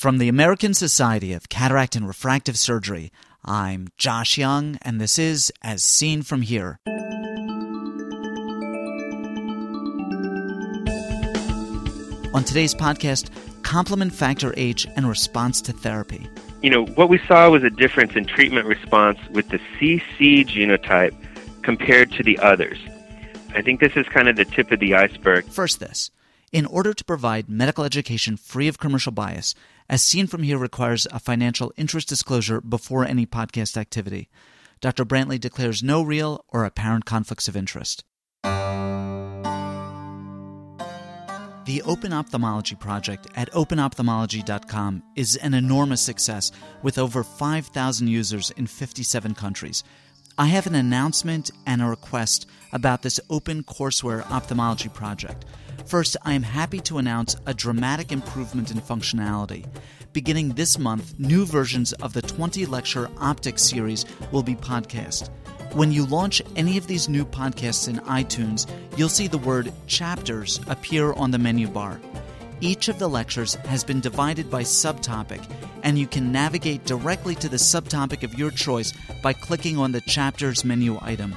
From the American Society of Cataract and Refractive Surgery, I'm Josh Young, and this is As Seen From Here. On today's podcast, complement factor H and response to therapy. You know, what we saw was a difference in treatment response with the CC genotype compared to the others. I think this is kind of the tip of the iceberg. First, this. In order to provide medical education free of commercial bias, as seen from here requires a financial interest disclosure before any podcast activity. Dr. Brantley declares no real or apparent conflicts of interest. The Open Ophthalmology Project at openophthalmology.com is an enormous success with over 5,000 users in 57 countries. I have an announcement and a request about this open courseware ophthalmology project. First, I am happy to announce a dramatic improvement in functionality. Beginning this month, new versions of the 20 lecture optics series will be podcast. When you launch any of these new podcasts in iTunes, you'll see the word chapters appear on the menu bar. Each of the lectures has been divided by subtopic, and you can navigate directly to the subtopic of your choice by clicking on the chapters menu item.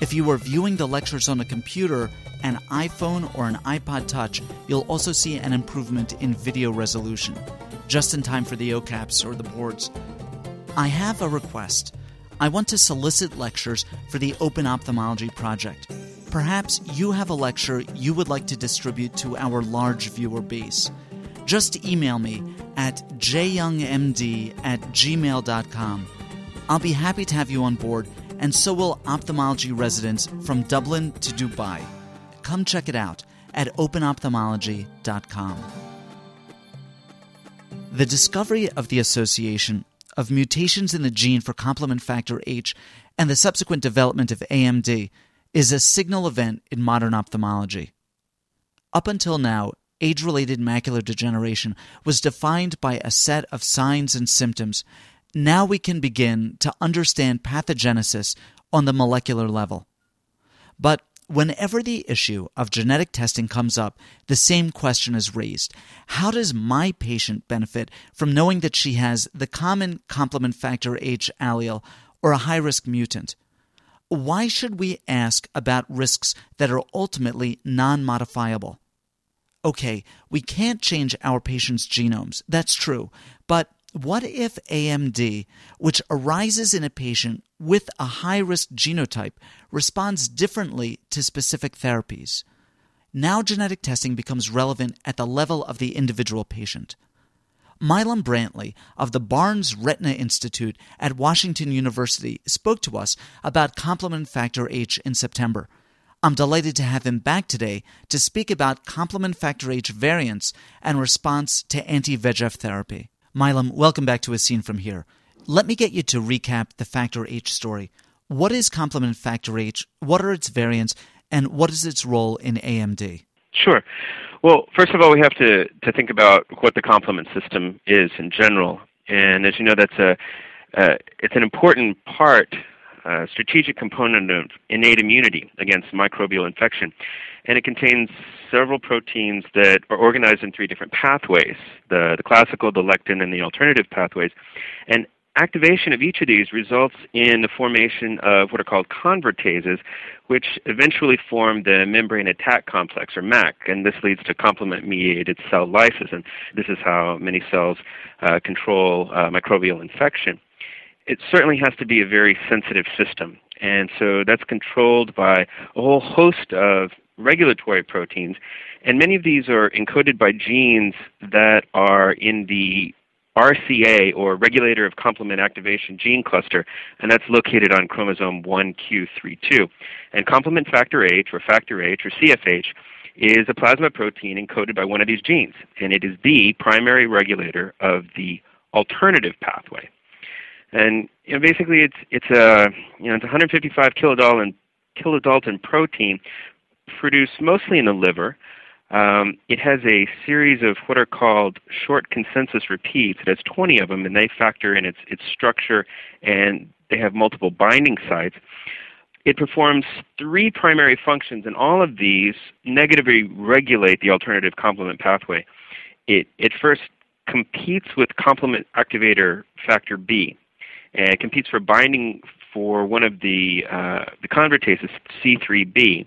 If you are viewing the lectures on a computer, an iPhone, or an iPod Touch, you'll also see an improvement in video resolution, just in time for the OKAPs or the boards. I have a request. I want to solicit lectures for the Open Ophthalmology Project. Perhaps you have a lecture you would like to distribute to our large viewer base. Just email me at jyoungmd at gmail.com. I'll be happy to have you on board, and so will ophthalmology residents from Dublin to Dubai. Come check it out at openophthalmology.com. The discovery of the association of mutations in the gene for complement factor H and the subsequent development of AMD is a signal event in modern ophthalmology. Up until now, age related macular degeneration was defined by a set of signs and symptoms. Now we can begin to understand pathogenesis on the molecular level. But Whenever the issue of genetic testing comes up, the same question is raised. How does my patient benefit from knowing that she has the common complement factor H allele or a high risk mutant? Why should we ask about risks that are ultimately non modifiable? Okay, we can't change our patients' genomes, that's true, but what if AMD, which arises in a patient with a high risk genotype, responds differently to specific therapies? Now genetic testing becomes relevant at the level of the individual patient. Milam Brantley of the Barnes Retina Institute at Washington University spoke to us about complement factor H in September. I'm delighted to have him back today to speak about complement factor H variants and response to anti VEGF therapy. Milam, welcome back to As Seen From Here. Let me get you to recap the Factor H story. What is complement factor H? What are its variants? And what is its role in AMD? Sure. Well, first of all, we have to, to think about what the complement system is in general. And as you know, that's a, uh, it's an important part a strategic component of innate immunity against microbial infection. And it contains several proteins that are organized in three different pathways the, the classical, the lectin, and the alternative pathways. And activation of each of these results in the formation of what are called convertases, which eventually form the membrane attack complex, or MAC, and this leads to complement mediated cell lysis, and this is how many cells uh, control uh, microbial infection it certainly has to be a very sensitive system. And so that's controlled by a whole host of regulatory proteins. And many of these are encoded by genes that are in the RCA, or Regulator of Complement Activation Gene Cluster, and that's located on chromosome 1q32. And complement factor H, or factor H, or CFH, is a plasma protein encoded by one of these genes, and it is the primary regulator of the alternative pathway. And you know, basically, it's it's a you know it's 155 kilodalton kilodalton protein produced mostly in the liver. Um, it has a series of what are called short consensus repeats. It has 20 of them, and they factor in its its structure, and they have multiple binding sites. It performs three primary functions, and all of these negatively regulate the alternative complement pathway. It it first competes with complement activator factor B, and it competes for binding for one of the uh, the convertases C3b,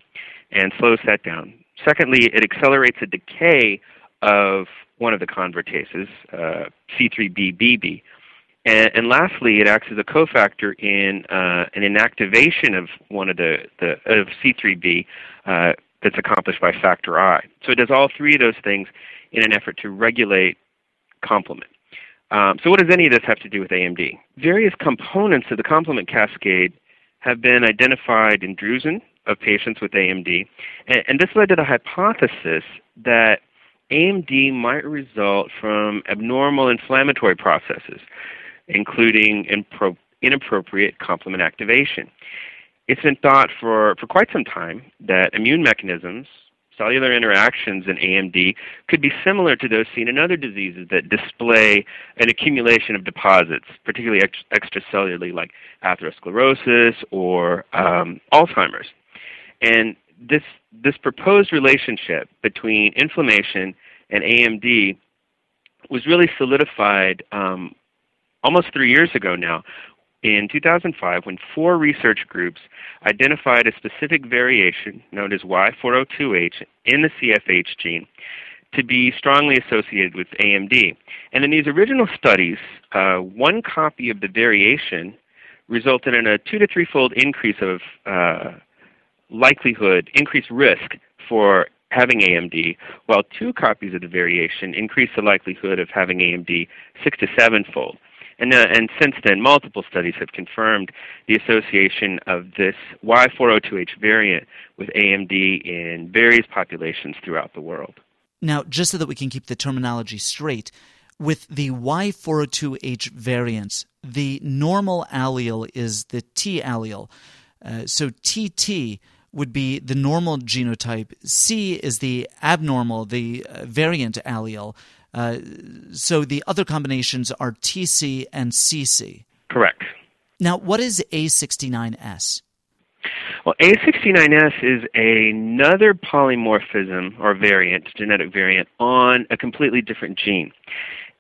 and slows that down. Secondly, it accelerates the decay of one of the convertases, uh, C3bbb. And, and, lastly, it acts as a cofactor in uh, an inactivation of one of the, the of C3b uh, that's accomplished by factor I. So it does all three of those things in an effort to regulate complement. Um, so what does any of this have to do with AMD? Various components of the complement cascade have been identified in drusen of patients with AMD, and, and this led to the hypothesis that AMD might result from abnormal inflammatory processes, including impro- inappropriate complement activation. It's been thought for, for quite some time that immune mechanisms, cellular interactions in AMD, could be similar to those seen in other diseases that display an accumulation of deposits, particularly ext- extracellularly, like atherosclerosis or um, Alzheimer's. And this this proposed relationship between inflammation and AMD was really solidified um, almost three years ago now. In 2005, when four research groups identified a specific variation known as Y402H in the CFH gene to be strongly associated with AMD. And in these original studies, uh, one copy of the variation resulted in a two to three fold increase of uh, likelihood, increased risk for having AMD, while two copies of the variation increase the likelihood of having AMD six to sevenfold. And, uh, and since then, multiple studies have confirmed the association of this Y402H variant with AMD in various populations throughout the world. Now, just so that we can keep the terminology straight, with the Y402H variants, the normal allele is the T allele. Uh, so TT would be the normal genotype. C is the abnormal, the uh, variant allele. Uh, so the other combinations are TC and CC. Correct. Now, what is A69S? Well, A69S is another polymorphism or variant, genetic variant, on a completely different gene.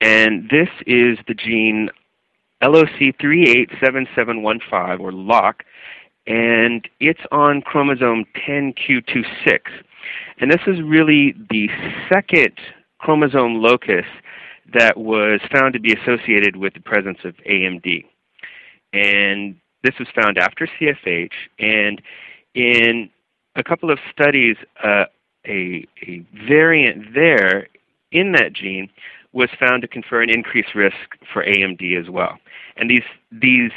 And this is the gene LOC387715, or LOCK, and it's on chromosome 10q26. And this is really the second chromosome locus that was found to be associated with the presence of AMD. And this was found after CFH, and in a couple of studies, uh, a, a variant there in that gene was found to confer an increased risk for AMD as well. And these, these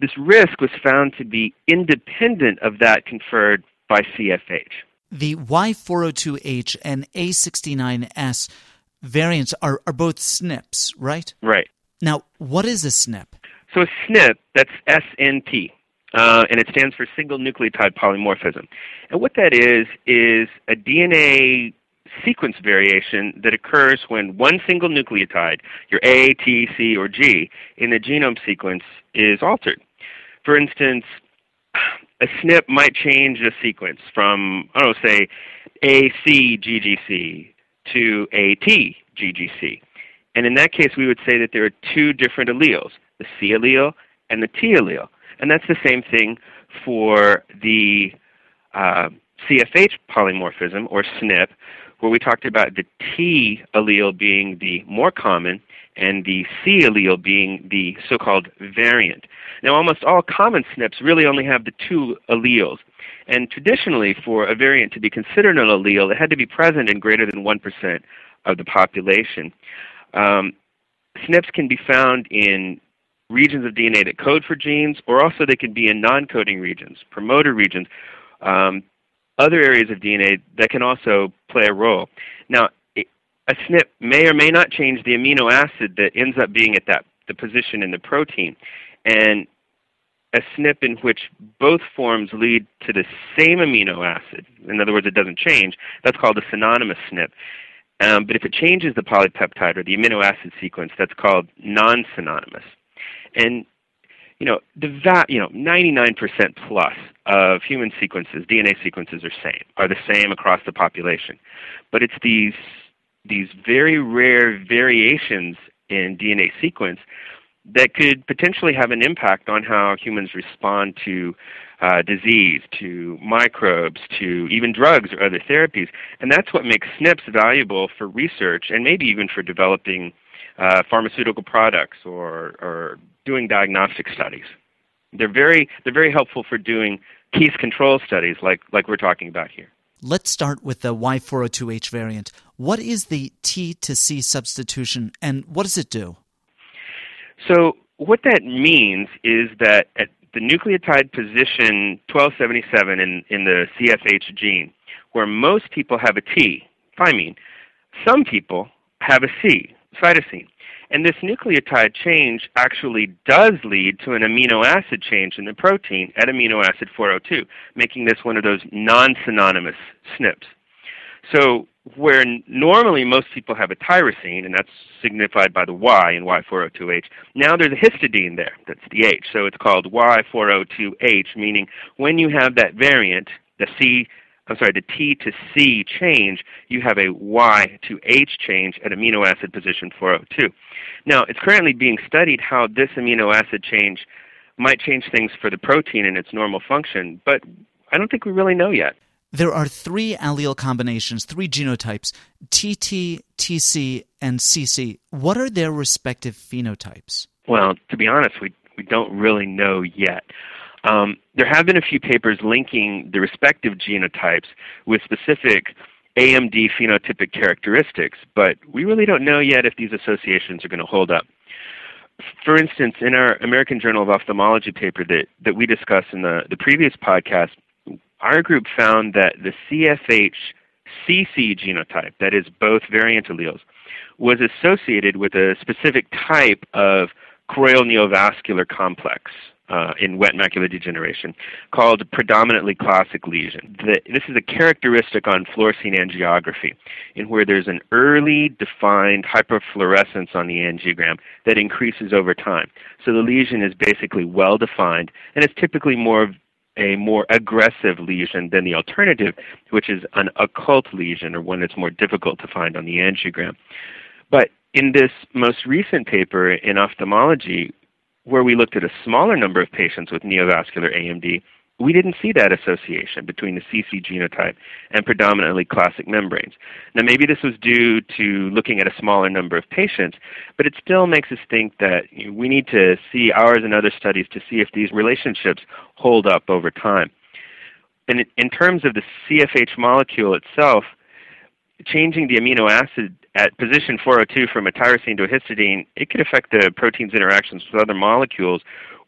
this risk was found to be independent of that conferred by CFH. The Y402H and A69S variants are, are both SNPs, right? Right. Now, what is a SNP? So a SNP, that's SNP, uh, and it stands for single nucleotide polymorphism. And what that is, is a DNA sequence variation that occurs when one single nucleotide, your A, T, C, or G, in the genome sequence is altered. For instance, a SNP might change a sequence from, I don't know, say ACGGC to ATGGC. And in that case, we would say that there are two different alleles, the C allele and the T allele. And that's the same thing for the uh, CFH polymorphism, or SNP, where we talked about the T allele being the more common and the C allele being the so-called variant. Now, almost all common SNPs really only have the two alleles. And traditionally, for a variant to be considered an allele, it had to be present in greater than 1% of the population. Um, SNPs can be found in regions of DNA that code for genes, or also they can be in non-coding regions, promoter regions, um, other areas of DNA that can also play a role. Now, a SNP may or may not change the amino acid that ends up being at that the position in the protein. And a SNP in which both forms lead to the same amino acid, in other words, it doesn't change, that's called a synonymous SNP. Um, but if it changes the polypeptide or the amino acid sequence, that's called non-synonymous. And you know, the va- you know, 99% plus of human sequences, DNA sequences, are same, are the same across the population. But it's these these very rare variations in DNA sequence that could potentially have an impact on how humans respond to uh, disease, to microbes, to even drugs or other therapies. And that's what makes SNPs valuable for research and maybe even for developing uh, pharmaceutical products or, or doing diagnostic studies. They're very, they're very helpful for doing case control studies like, like we're talking about here. Let's start with the Y402H variant. What is the T to C substitution and what does it do? So, what that means is that at the nucleotide position 1277 in, in the CFH gene, where most people have a T, thymine, some people have a C, cytosine. And this nucleotide change actually does lead to an amino acid change in the protein at amino acid 402, making this one of those non synonymous SNPs. So, where normally most people have a tyrosine, and that's signified by the Y in Y402H, now there's a histidine there, that's the H. So it's called Y402H, meaning when you have that variant, the C I'm sorry, the T to C change, you have a Y to H change at amino acid position 402. Now, it's currently being studied how this amino acid change might change things for the protein in its normal function, but I don't think we really know yet. There are three allele combinations, three genotypes TT, TC, and CC. What are their respective phenotypes? Well, to be honest, we, we don't really know yet. Um, there have been a few papers linking the respective genotypes with specific AMD phenotypic characteristics, but we really don't know yet if these associations are going to hold up. For instance, in our American Journal of Ophthalmology paper that, that we discussed in the, the previous podcast, our group found that the CFH CC genotype, that is both variant alleles, was associated with a specific type of choroidal neovascular complex, uh, in wet macular degeneration called predominantly classic lesion. The, this is a characteristic on fluorescein angiography in where there's an early defined hyperfluorescence on the angiogram that increases over time. So the lesion is basically well defined and it's typically more a more aggressive lesion than the alternative, which is an occult lesion or one that's more difficult to find on the angiogram. But in this most recent paper in ophthalmology, where we looked at a smaller number of patients with neovascular AMD, we didn't see that association between the CC genotype and predominantly classic membranes. Now, maybe this was due to looking at a smaller number of patients, but it still makes us think that we need to see ours and other studies to see if these relationships hold up over time. And in terms of the CFH molecule itself, changing the amino acid at position 402 from a tyrosine to a histidine, it could affect the protein's interactions with other molecules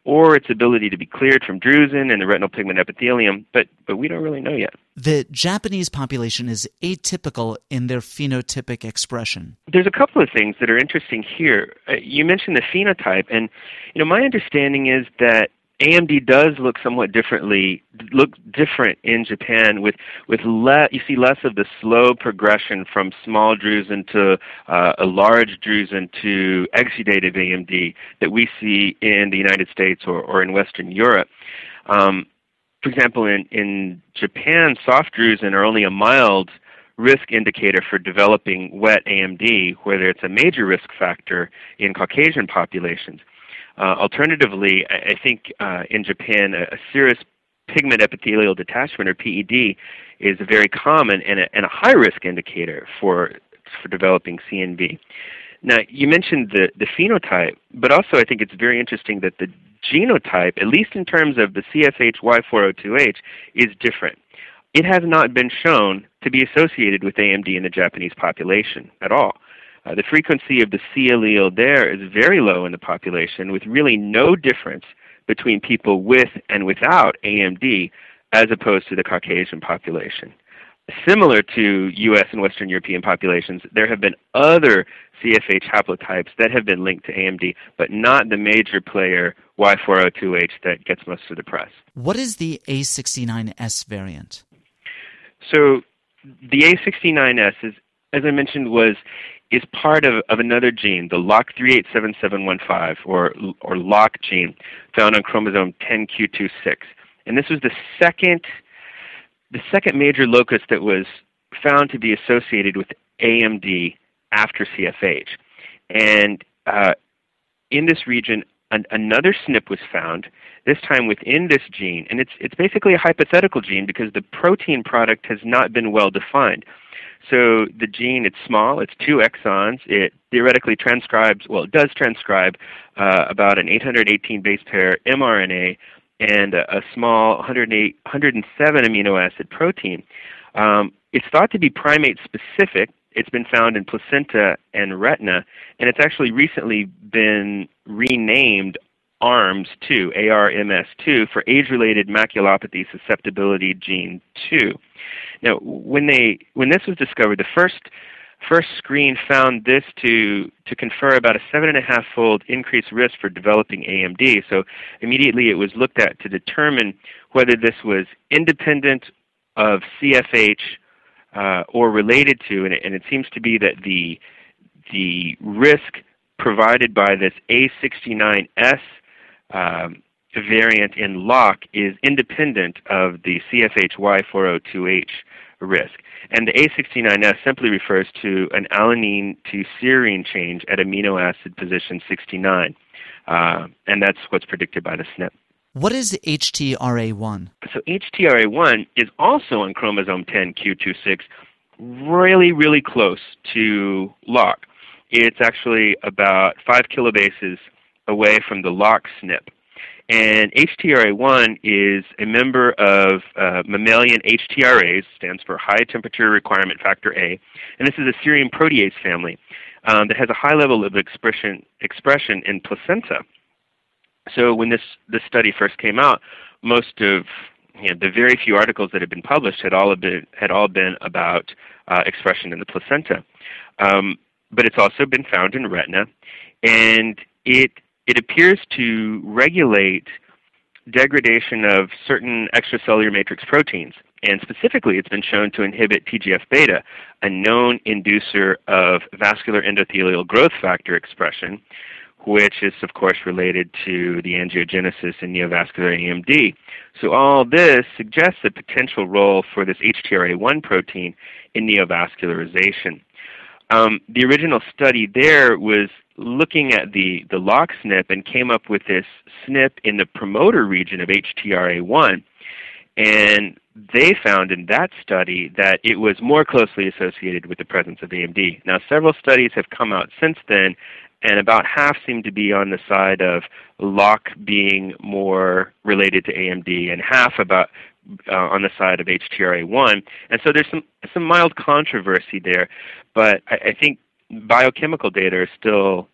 or its ability to be cleared from drusen and the retinal pigment epithelium, but, but we don't really know yet. The Japanese population is atypical in their phenotypic expression. There's a couple of things that are interesting here. Uh, you mentioned the phenotype, and you know my understanding is that AMD does look somewhat differently, look different in Japan with with le- you see less of the slow progression from small drusen to uh, a large drusen to exudative AMD that we see in the United States or, or in Western Europe. Um, for example, in, in Japan, soft drusen are only a mild risk indicator for developing wet AMD, whether it's a major risk factor in Caucasian populations. Uh, alternatively, I, I think uh, in Japan, a, a serous pigment epithelial detachment, or PED, is a very common and a, and a high risk indicator for, for developing CNV. Now, you mentioned the, the phenotype, but also I think it's very interesting that the genotype, at least in terms of the CFHY402H, is different. It has not been shown to be associated with AMD in the Japanese population at all. Uh, the frequency of the C allele there is very low in the population, with really no difference between people with and without AMD as opposed to the Caucasian population. Similar to US and Western European populations, there have been other CFH haplotypes that have been linked to AMD, but not the major player Y402H that gets most of the press. What is the A69S variant? So the A69S is, as I mentioned, was is part of, of another gene, the LOC387715, or, or LOCK gene, found on chromosome 10q26. And this was the second, the second major locus that was found to be associated with AMD after CFH. And uh, in this region, an, another SNP was found, this time within this gene. And it's, it's basically a hypothetical gene because the protein product has not been well defined. So the gene, it's small, it's two exons. It theoretically transcribes, well, it does transcribe uh, about an 818 base pair mRNA and a, a small 108, 107 amino acid protein. Um, it's thought to be primate specific. It's been found in placenta and retina, and it's actually recently been renamed ARMS2, ARMS2, for age-related maculopathy susceptibility gene 2. Now, when they when this was discovered, the first first screen found this to to confer about a seven and a half fold increased risk for developing AMD. So immediately it was looked at to determine whether this was independent of CFH uh, or related to, and it, and it seems to be that the the risk provided by this A69S um, variant in LOCK is independent of the CFHY402H risk. And the A69S simply refers to an alanine to serine change at amino acid position 69. Uh, and that's what's predicted by the SNP. What is HTRA1? So HTRA1 is also on chromosome 10 Q26, really, really close to LOCK. It's actually about 5 kilobases away from the LOCK SNP. And HTRA1 is a member of uh, mammalian HTRAs, stands for high temperature requirement factor A, and this is a serine protease family um, that has a high level of expression, expression in placenta. So when this, this study first came out, most of you know, the very few articles that had been published had all been, had all been about uh, expression in the placenta. Um, but it's also been found in retina, and it it appears to regulate degradation of certain extracellular matrix proteins. And specifically, it's been shown to inhibit TGF beta, a known inducer of vascular endothelial growth factor expression, which is, of course, related to the angiogenesis in neovascular AMD. So, all this suggests a potential role for this HTRA1 protein in neovascularization. Um, the original study there was looking at the, the lock SNP and came up with this SNP in the promoter region of HTRA1. And they found in that study that it was more closely associated with the presence of AMD. Now, several studies have come out since then, and about half seem to be on the side of lock being more related to AMD, and half about uh, on the side of HTRA1. And so there's some some mild controversy there, but I, I think biochemical data are still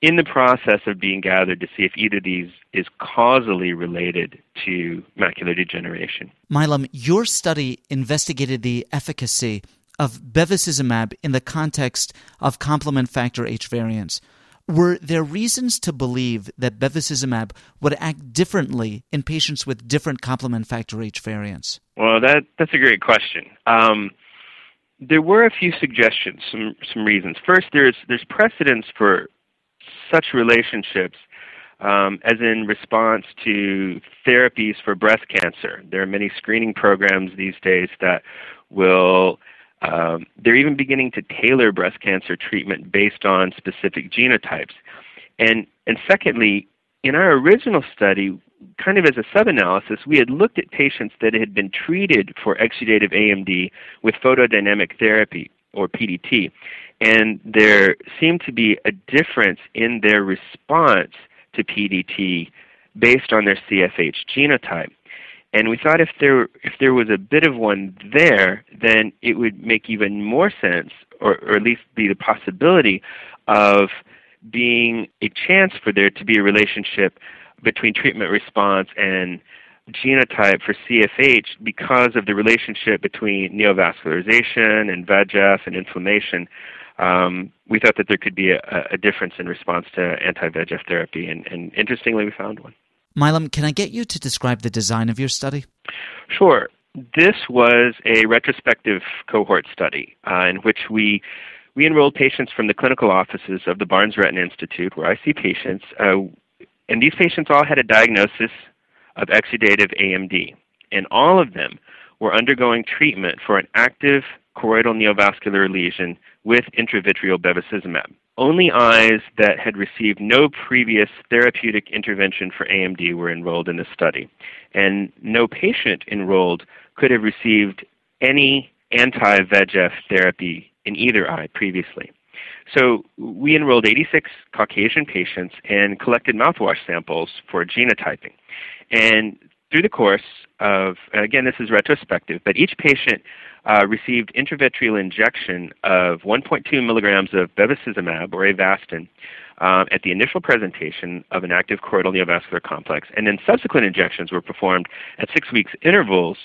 in the process of being gathered to see if either of these is causally related to macular degeneration. Milam, your study investigated the efficacy of bevacizumab in the context of complement factor H variants. Were there reasons to believe that bevacizumab would act differently in patients with different complement factor H variants? Well, that, that's a great question. Um, there were a few suggestions, some, some reasons. First, there's, there's precedence for such relationships um, as in response to therapies for breast cancer. There are many screening programs these days that will um, they're even beginning to tailor breast cancer treatment based on specific genotypes. And, and secondly, in our original study, kind of as a sub-analysis, we had looked at patients that had been treated for exudative AMD with photodynamic therapy, or PDT, and there seemed to be a difference in their response to PDT based on their CFH genotype. And we thought if there if there was a bit of one there, then it would make even more sense, or, or at least be the possibility of being a chance for there to be a relationship between treatment response and genotype for CFH because of the relationship between neovascularization and VEGF and inflammation. Um, we thought that there could be a, a difference in response to anti-VEGF therapy, and, and interestingly, we found one. Milam, can I get you to describe the design of your study? Sure. This was a retrospective cohort study uh, in which we we enrolled patients from the clinical offices of the Barnes Retina Institute, where I see patients, uh, and these patients all had a diagnosis of exudative AMD, and all of them were undergoing treatment for an active choroidal neovascular lesion with intravitreal bevacizumab. Only eyes that had received no previous therapeutic intervention for AMD were enrolled in the study, and no patient enrolled could have received any anti VEGF therapy in either eye previously. So we enrolled 86 Caucasian patients and collected mouthwash samples for genotyping. And through the course of, again, this is retrospective, but each patient received intravitreal injection of 1.2 milligrams of bevacizumab or Avastin um, at the initial presentation of an active choroidal neovascular complex, and then subsequent injections were performed at six weeks intervals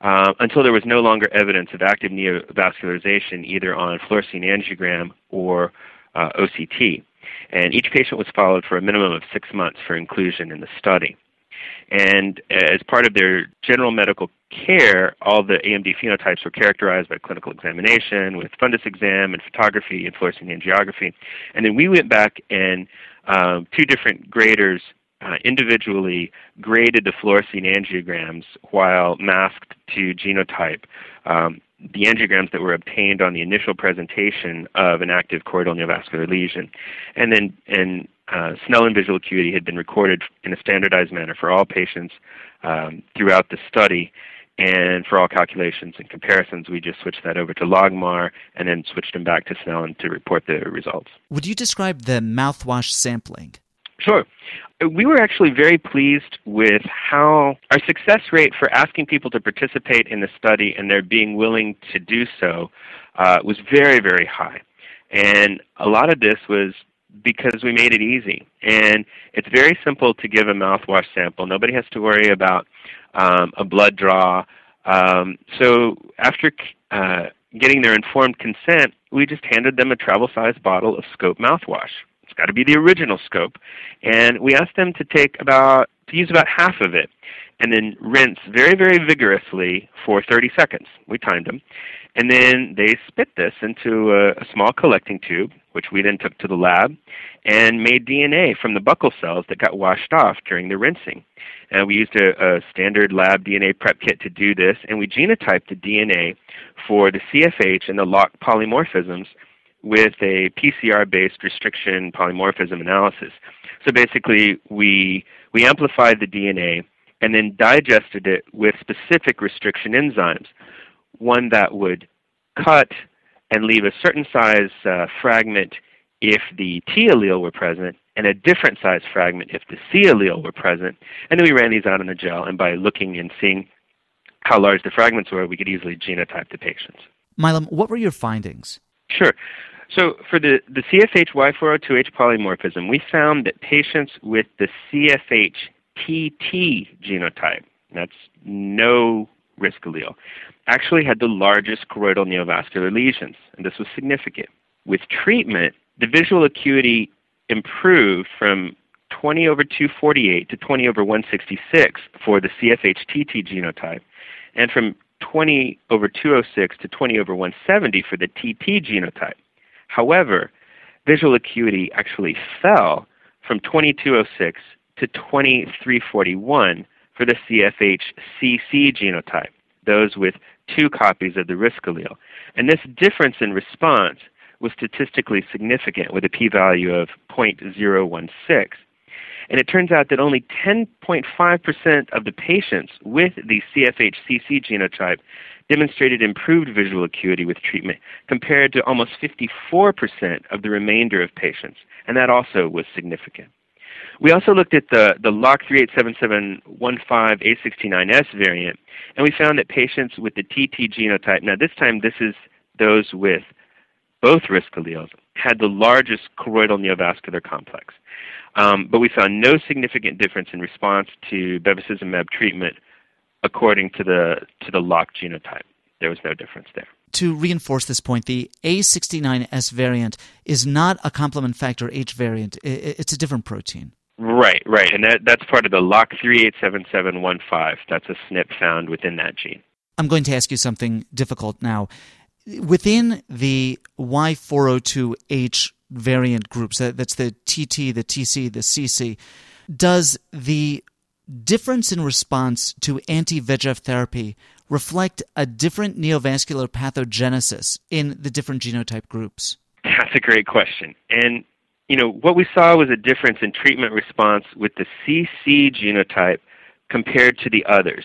uh, until there was no longer evidence of active neovascularization either on fluorescein angiogram or uh, OCT. And each patient was followed for a minimum of six months for inclusion in the study. And as part of their general medical care, all the AMD phenotypes were characterized by clinical examination with fundus exam and photography and fluorescein angiography. And then we went back and um, two different graders uh, individually graded the fluorescein angiograms while masked to genotype um, the angiograms that were obtained on the initial presentation of an active choroidal neovascular lesion. And then and uh, Snellen visual acuity had been recorded in a standardized manner for all patients um, throughout the study. And for all calculations and comparisons, we just switched that over to Logmar and then switched them back to Snellen to report the results. Would you describe the mouthwash sampling? Sure. We were actually very pleased with how our success rate for asking people to participate in the study and their being willing to do so uh, was very, very high. And a lot of this was because we made it easy. And it's very simple to give a mouthwash sample. Nobody has to worry about um, a blood draw. Um, so after uh, getting their informed consent, we just handed them a travel sized bottle of Scope mouthwash It's got to be the original scope. And we asked them to take about to use about half of it and then rinse very, very vigorously for 30 seconds. We timed them. And then they spit this into a, a, small collecting tube, which we then took to the lab, and made DNA from the buccal cells that got washed off during the rinsing. And we used a, a standard lab DNA prep kit to do this, and we genotyped the DNA for the CFH and the lock polymorphisms with a PCR-based restriction polymorphism analysis. So basically, we we amplified the DNA and then digested it with specific restriction enzymes, one that would cut and leave a certain size uh, fragment if the T allele were present, and a different size fragment if the C allele were present. And then we ran these out in a gel, and by looking and seeing how large the fragments were, we could easily genotype the patients. Milam, what were your findings? Sure. So for the, the CFH-Y402H polymorphism, we found that patients with the CFH-TT genotype, that's no risk allele, actually had the largest choroidal neovascular lesions, and this was significant. With treatment, the visual acuity improved from 20 over 248 to 20 over 166 for the CFH-TT genotype, and from 20 over 206 to 20 over 170 for the TT genotype. However, visual acuity actually fell from 2206 to 2341 for the CFH-CC genotype, those with two copies of the risk allele. And this difference in response was statistically significant with a p-value of 0.016. And it turns out that only 10.5% of the patients with the CFH-CC genotype demonstrated improved visual acuity with treatment compared to almost 54% of the remainder of patients, and that also was significant. We also looked at the, the LOCK38715A69S variant, and we found that patients with the TT genotype, now this time this is those with both risk alleles, had the largest choroidal neovascular complex. Um, but we saw no significant difference in response to bevacizumab treatment according to the to the lock genotype. There was no difference there. To reinforce this point, the A69S variant is not a complement factor H variant. It's a different protein. Right, right, and that, that's part of the LOC387715. That's a SNP found within that gene. I'm going to ask you something difficult now. Within the Y402H variant groups, that, that's the TT, the TC, the CC, does the difference in response to anti VEGF therapy reflect a different neovascular pathogenesis in the different genotype groups? That's a great question. And you know, what we saw was a difference in treatment response with the CC genotype compared to the others.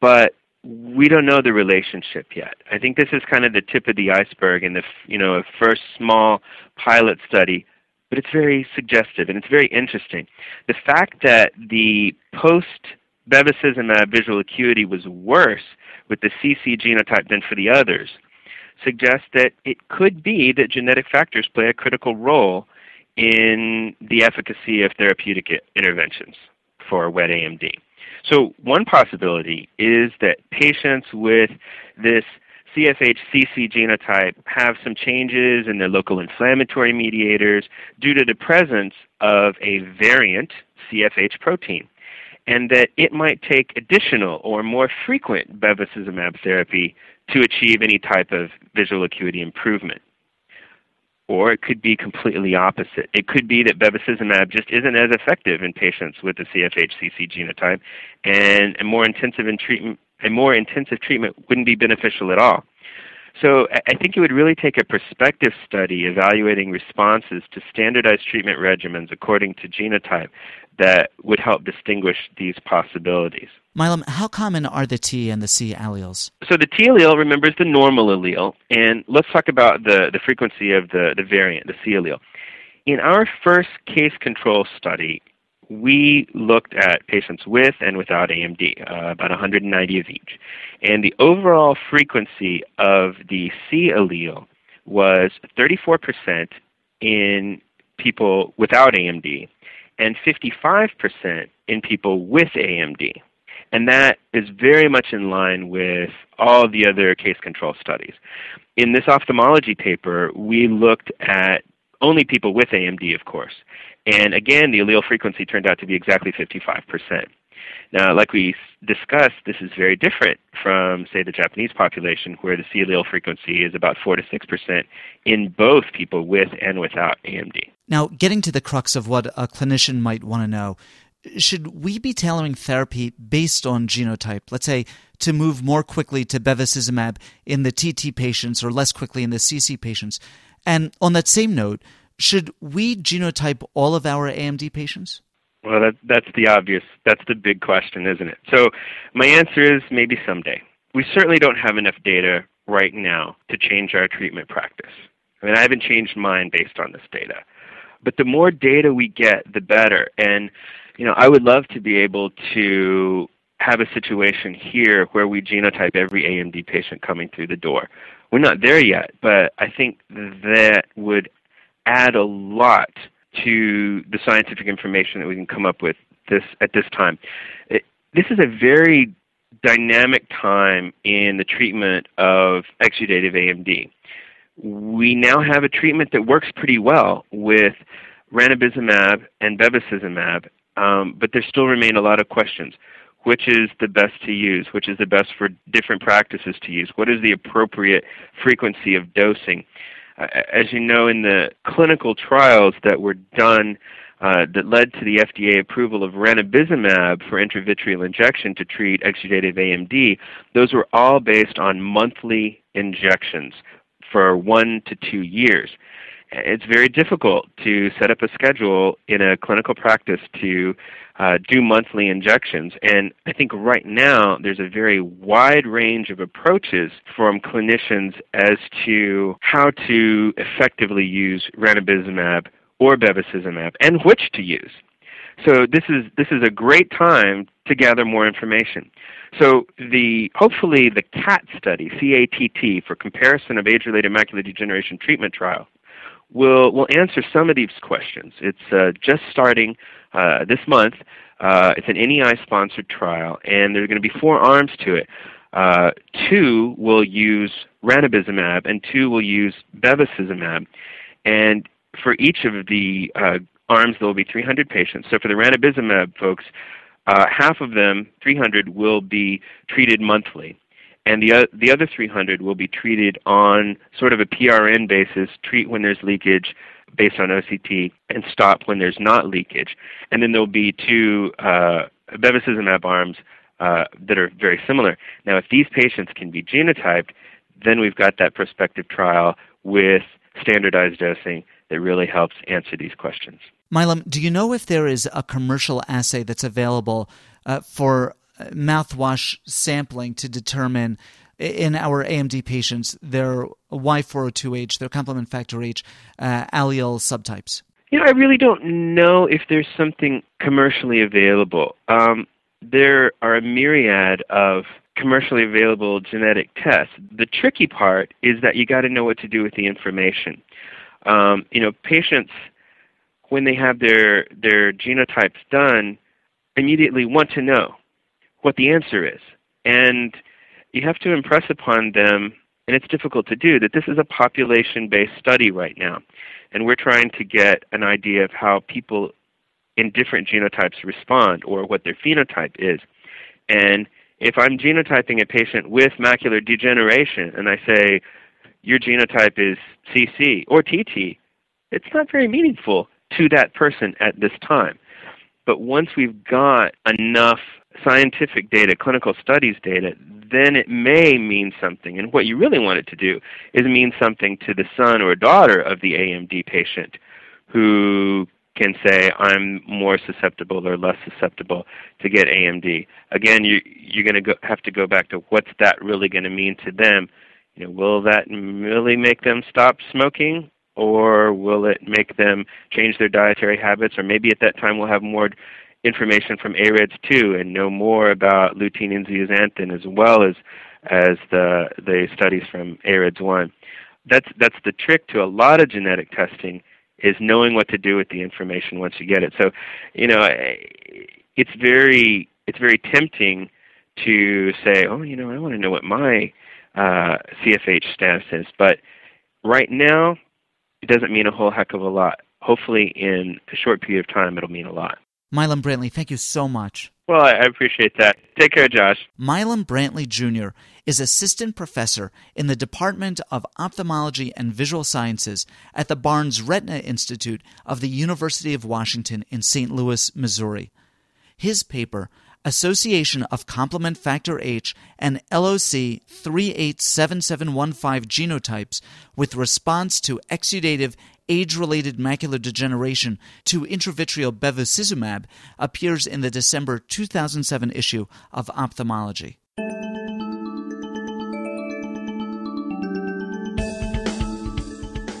But we don't know the relationship yet. I think this is kind of the tip of the iceberg in the you know first small pilot study, but it's very suggestive and it's very interesting. The fact that the post bevacizumab visual acuity was worse with the CC genotype than for the others suggests that it could be that genetic factors play a critical role in the efficacy of therapeutic interventions for wet AMD. So one possibility is that patients with this CFH-CC genotype have some changes in their local inflammatory mediators due to the presence of a variant CFH protein, and that it might take additional or more frequent bevacizumab therapy to achieve any type of visual acuity improvement. Or it could be completely opposite. It could be that bevacizumab just isn't as effective in patients with the CFH-CC genotype, and a more intensive in treatment, a more intensive treatment wouldn't be beneficial at all. So I think it would really take a prospective study evaluating responses to standardized treatment regimens according to genotype that would help distinguish these possibilities. Milam, how common are the T and the C alleles? So the T allele, remembers the normal allele, and let's talk about the, the frequency of the, the variant, the C allele. In our first case control study, we looked at patients with and without AMD, uh, about 190 of each. And the overall frequency of the C allele was 34% in people without AMD and 55% in people with AMD. And that is very much in line with all the other case control studies. In this ophthalmology paper, we looked at only people with AMD, of course. And again, the allele frequency turned out to be exactly 55%. Now, like we discussed, this is very different from, say, the Japanese population, where the C allele frequency is about 4 to 6% in both people with and without AMD. Now, getting to the crux of what a clinician might want to know, should we be tailoring therapy based on genotype? Let's say to move more quickly to bevacizumab in the TT patients or less quickly in the CC patients. And on that same note, should we genotype all of our AMD patients? Well, that, that's the obvious, that's the big question, isn't it? So my answer is maybe someday. We certainly don't have enough data right now to change our treatment practice. I mean, I haven't changed mine based on this data. But the more data we get, the better. And, you know, I would love to be able to have a situation here where we genotype every AMD patient coming through the door. We're not there yet, but I think that would add a lot to the scientific information that we can come up with this at this time. It, this is a very dynamic time in the treatment of exudative AMD. We now have a treatment that works pretty well with ranibizumab and bevacizumab, um, but there still remain a lot of questions. Which is the best to use? Which is the best for different practices to use? What is the appropriate frequency of dosing? as you know, in the clinical trials that were done uh, that led to the FDA approval of ranibizumab for intravitreal injection to treat exudative AMD, those were all based on monthly injections for one to two years. It's very difficult to set up a schedule in a clinical practice to uh, do monthly injections. And I think right now there's a very wide range of approaches from clinicians as to how to effectively use ranibizumab or bevacizumab and which to use. So this is this is a great time to gather more information. So the hopefully the CAT study, C-A-T-T, for comparison of age-related macular degeneration treatment trial, will will answer some of these questions. It's uh, just starting uh, this month. Uh, it's an NEI-sponsored trial, and there are going to be four arms to it. Uh, two will use ranibizumab, and two will use bevacizumab. And for each of the uh, arms, there will be 300 patients. So for the ranibizumab folks, uh, half of them, 300, will be treated monthly and the, the other 300 will be treated on sort of a PRN basis, treat when there's leakage based on OCT, and stop when there's not leakage. And then there'll be two uh, bevacizumab arms uh, that are very similar. Now, if these patients can be genotyped, then we've got that prospective trial with standardized dosing that really helps answer these questions. Milam, do you know if there is a commercial assay that's available uh, for mouthwash sampling to determine in our AMD patients their Y402H, their complement factor H uh, allele subtypes? You know, I really don't know if there's something commercially available. Um, there are a myriad of commercially available genetic tests. The tricky part is that you got to know what to do with the information. Um, you know, patients when they have their their genotypes done immediately want to know what the answer is, and you have to impress upon them, and it's difficult to do that this is a population-based study right now, and we're trying to get an idea of how people in different genotypes respond or what their phenotype is, and if I'm genotyping a patient with macular degeneration and I say your genotype is CC or TT, it's not very meaningful to that person at this time. But once we've got enough scientific data, clinical studies data, then it may mean something. And what you really want it to do is mean something to the son or daughter of the AMD patient who can say I'm more susceptible or less susceptible to get AMD. Again, you you're going to have to go back to what's that really going to mean to them. You know, will that really make them stop smoking, or will it make them change their dietary habits? Or maybe at that time we'll have more information from AREDS 2 and know more about lutein and zeaxanthin as well as as the the studies from AREDS 1. That's that's the trick to a lot of genetic testing is knowing what to do with the information once you get it. So, you know, it's very it's very tempting to say, oh, you know, I want to know what my uh, CFH status is, but right now it doesn't mean a whole heck of a lot. Hopefully, in a short period of time, it'll mean a lot. Milam Brantley, thank you so much. Well, I appreciate that. Take care, Josh. Milam Brantley Jr. is assistant professor in the Department of Ophthalmology and Visual Sciences at the Barnes Retina Institute of the University of Washington in St. Louis, Missouri. His paper, Association of Complement Factor H and LOC 387715 genotypes with response to exudative age related macular degeneration to intravitreal bevacizumab appears in the December 2007 issue of Ophthalmology.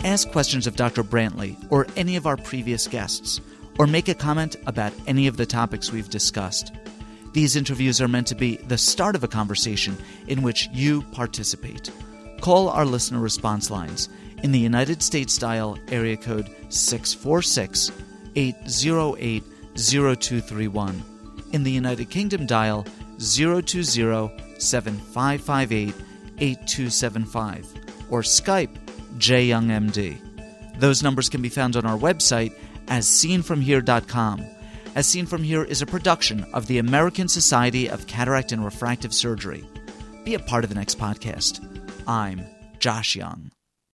Ask questions of Dr. Brantley or any of our previous guests, or make a comment about any of the topics we've discussed. These interviews are meant to be the start of a conversation in which you participate. Call our listener response lines in the United States dial area code 646 808 0231. In the United Kingdom dial 020 7558 8275 or Skype jyoungmd. Those numbers can be found on our website as seenfromhere.com. As Seen From Here is a production of the American Society of Cataract and Refractive Surgery. Be a part of the next podcast. I'm Josh Young.